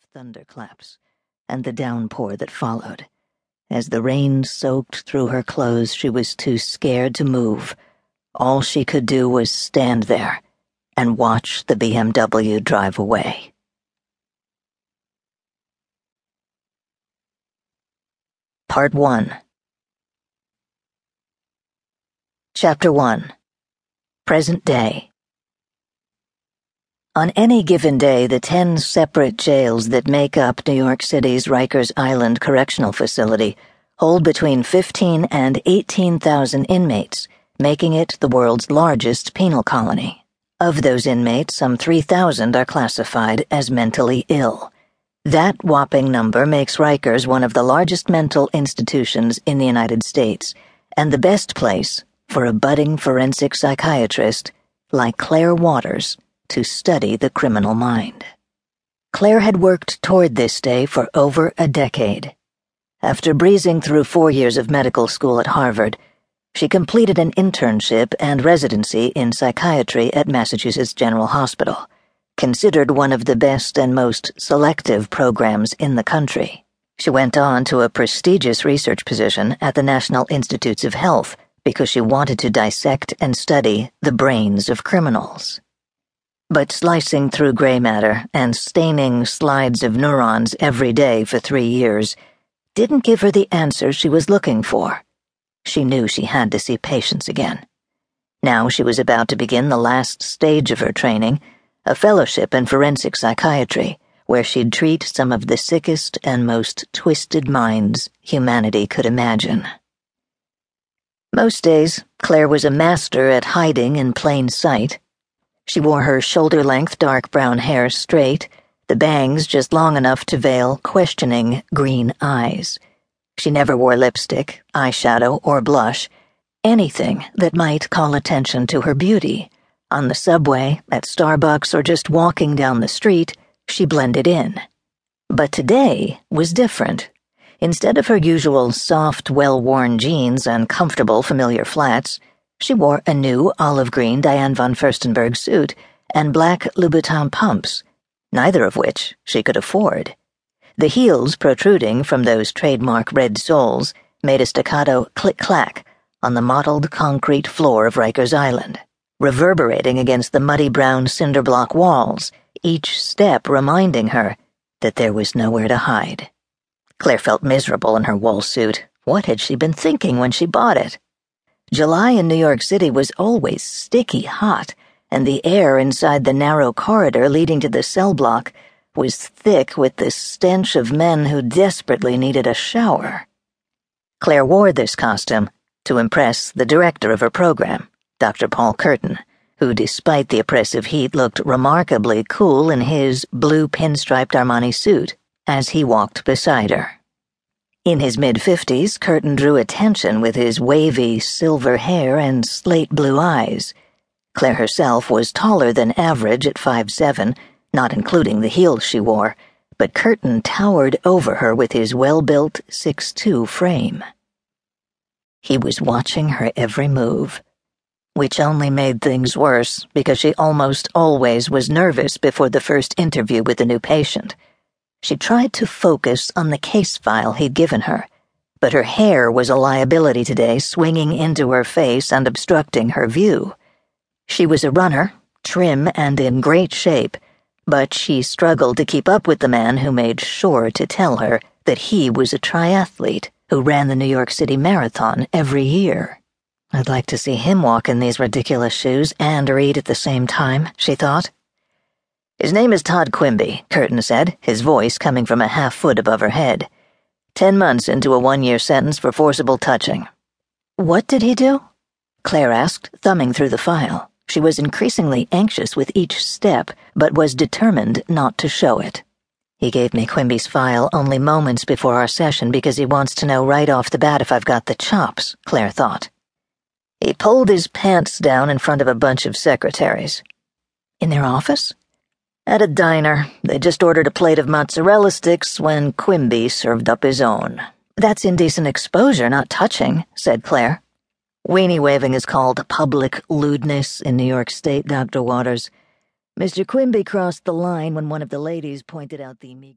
of thunderclaps and the downpour that followed. As the rain soaked through her clothes, she was too scared to move. All she could do was stand there and watch the BMW drive away. Part 1 Chapter 1 Present Day on any given day, the 10 separate jails that make up New York City's Rikers Island Correctional Facility hold between 15 and 18,000 inmates, making it the world's largest penal colony. Of those inmates, some 3,000 are classified as mentally ill. That whopping number makes Rikers one of the largest mental institutions in the United States and the best place for a budding forensic psychiatrist like Claire Waters to study the criminal mind. Claire had worked toward this day for over a decade. After breezing through four years of medical school at Harvard, she completed an internship and residency in psychiatry at Massachusetts General Hospital, considered one of the best and most selective programs in the country. She went on to a prestigious research position at the National Institutes of Health because she wanted to dissect and study the brains of criminals. But slicing through gray matter and staining slides of neurons every day for three years didn't give her the answer she was looking for. She knew she had to see patients again. Now she was about to begin the last stage of her training, a fellowship in forensic psychiatry, where she'd treat some of the sickest and most twisted minds humanity could imagine. Most days, Claire was a master at hiding in plain sight she wore her shoulder length dark brown hair straight, the bangs just long enough to veil questioning green eyes. She never wore lipstick, eyeshadow, or blush, anything that might call attention to her beauty. On the subway, at Starbucks, or just walking down the street, she blended in. But today was different. Instead of her usual soft, well worn jeans and comfortable, familiar flats, she wore a new olive green Diane von Furstenberg suit and black Louboutin pumps, neither of which she could afford. The heels protruding from those trademark red soles made a staccato click clack on the mottled concrete floor of Rikers Island, reverberating against the muddy brown cinder block walls, each step reminding her that there was nowhere to hide. Claire felt miserable in her wool suit. What had she been thinking when she bought it? July in New York City was always sticky hot, and the air inside the narrow corridor leading to the cell block was thick with the stench of men who desperately needed a shower. Claire wore this costume to impress the director of her program, Dr. Paul Curtin, who, despite the oppressive heat, looked remarkably cool in his blue pinstriped Armani suit as he walked beside her. In his mid fifties, Curtin drew attention with his wavy silver hair and slate blue eyes. Claire herself was taller than average at five seven, not including the heels she wore, but Curtin towered over her with his well built six two frame. He was watching her every move, which only made things worse because she almost always was nervous before the first interview with a new patient. She tried to focus on the case file he'd given her, but her hair was a liability today, swinging into her face and obstructing her view. She was a runner, trim and in great shape, but she struggled to keep up with the man who made sure to tell her that he was a triathlete who ran the New York City Marathon every year. I'd like to see him walk in these ridiculous shoes and read at the same time, she thought. His name is Todd Quimby, Curtin said, his voice coming from a half foot above her head. Ten months into a one year sentence for forcible touching. What did he do? Claire asked, thumbing through the file. She was increasingly anxious with each step, but was determined not to show it. He gave me Quimby's file only moments before our session because he wants to know right off the bat if I've got the chops, Claire thought. He pulled his pants down in front of a bunch of secretaries. In their office? At a diner, they just ordered a plate of mozzarella sticks when Quimby served up his own. That's indecent exposure, not touching, said Claire. Weenie waving is called public lewdness in New York State, Dr. Waters. Mr. Quimby crossed the line when one of the ladies pointed out the meager.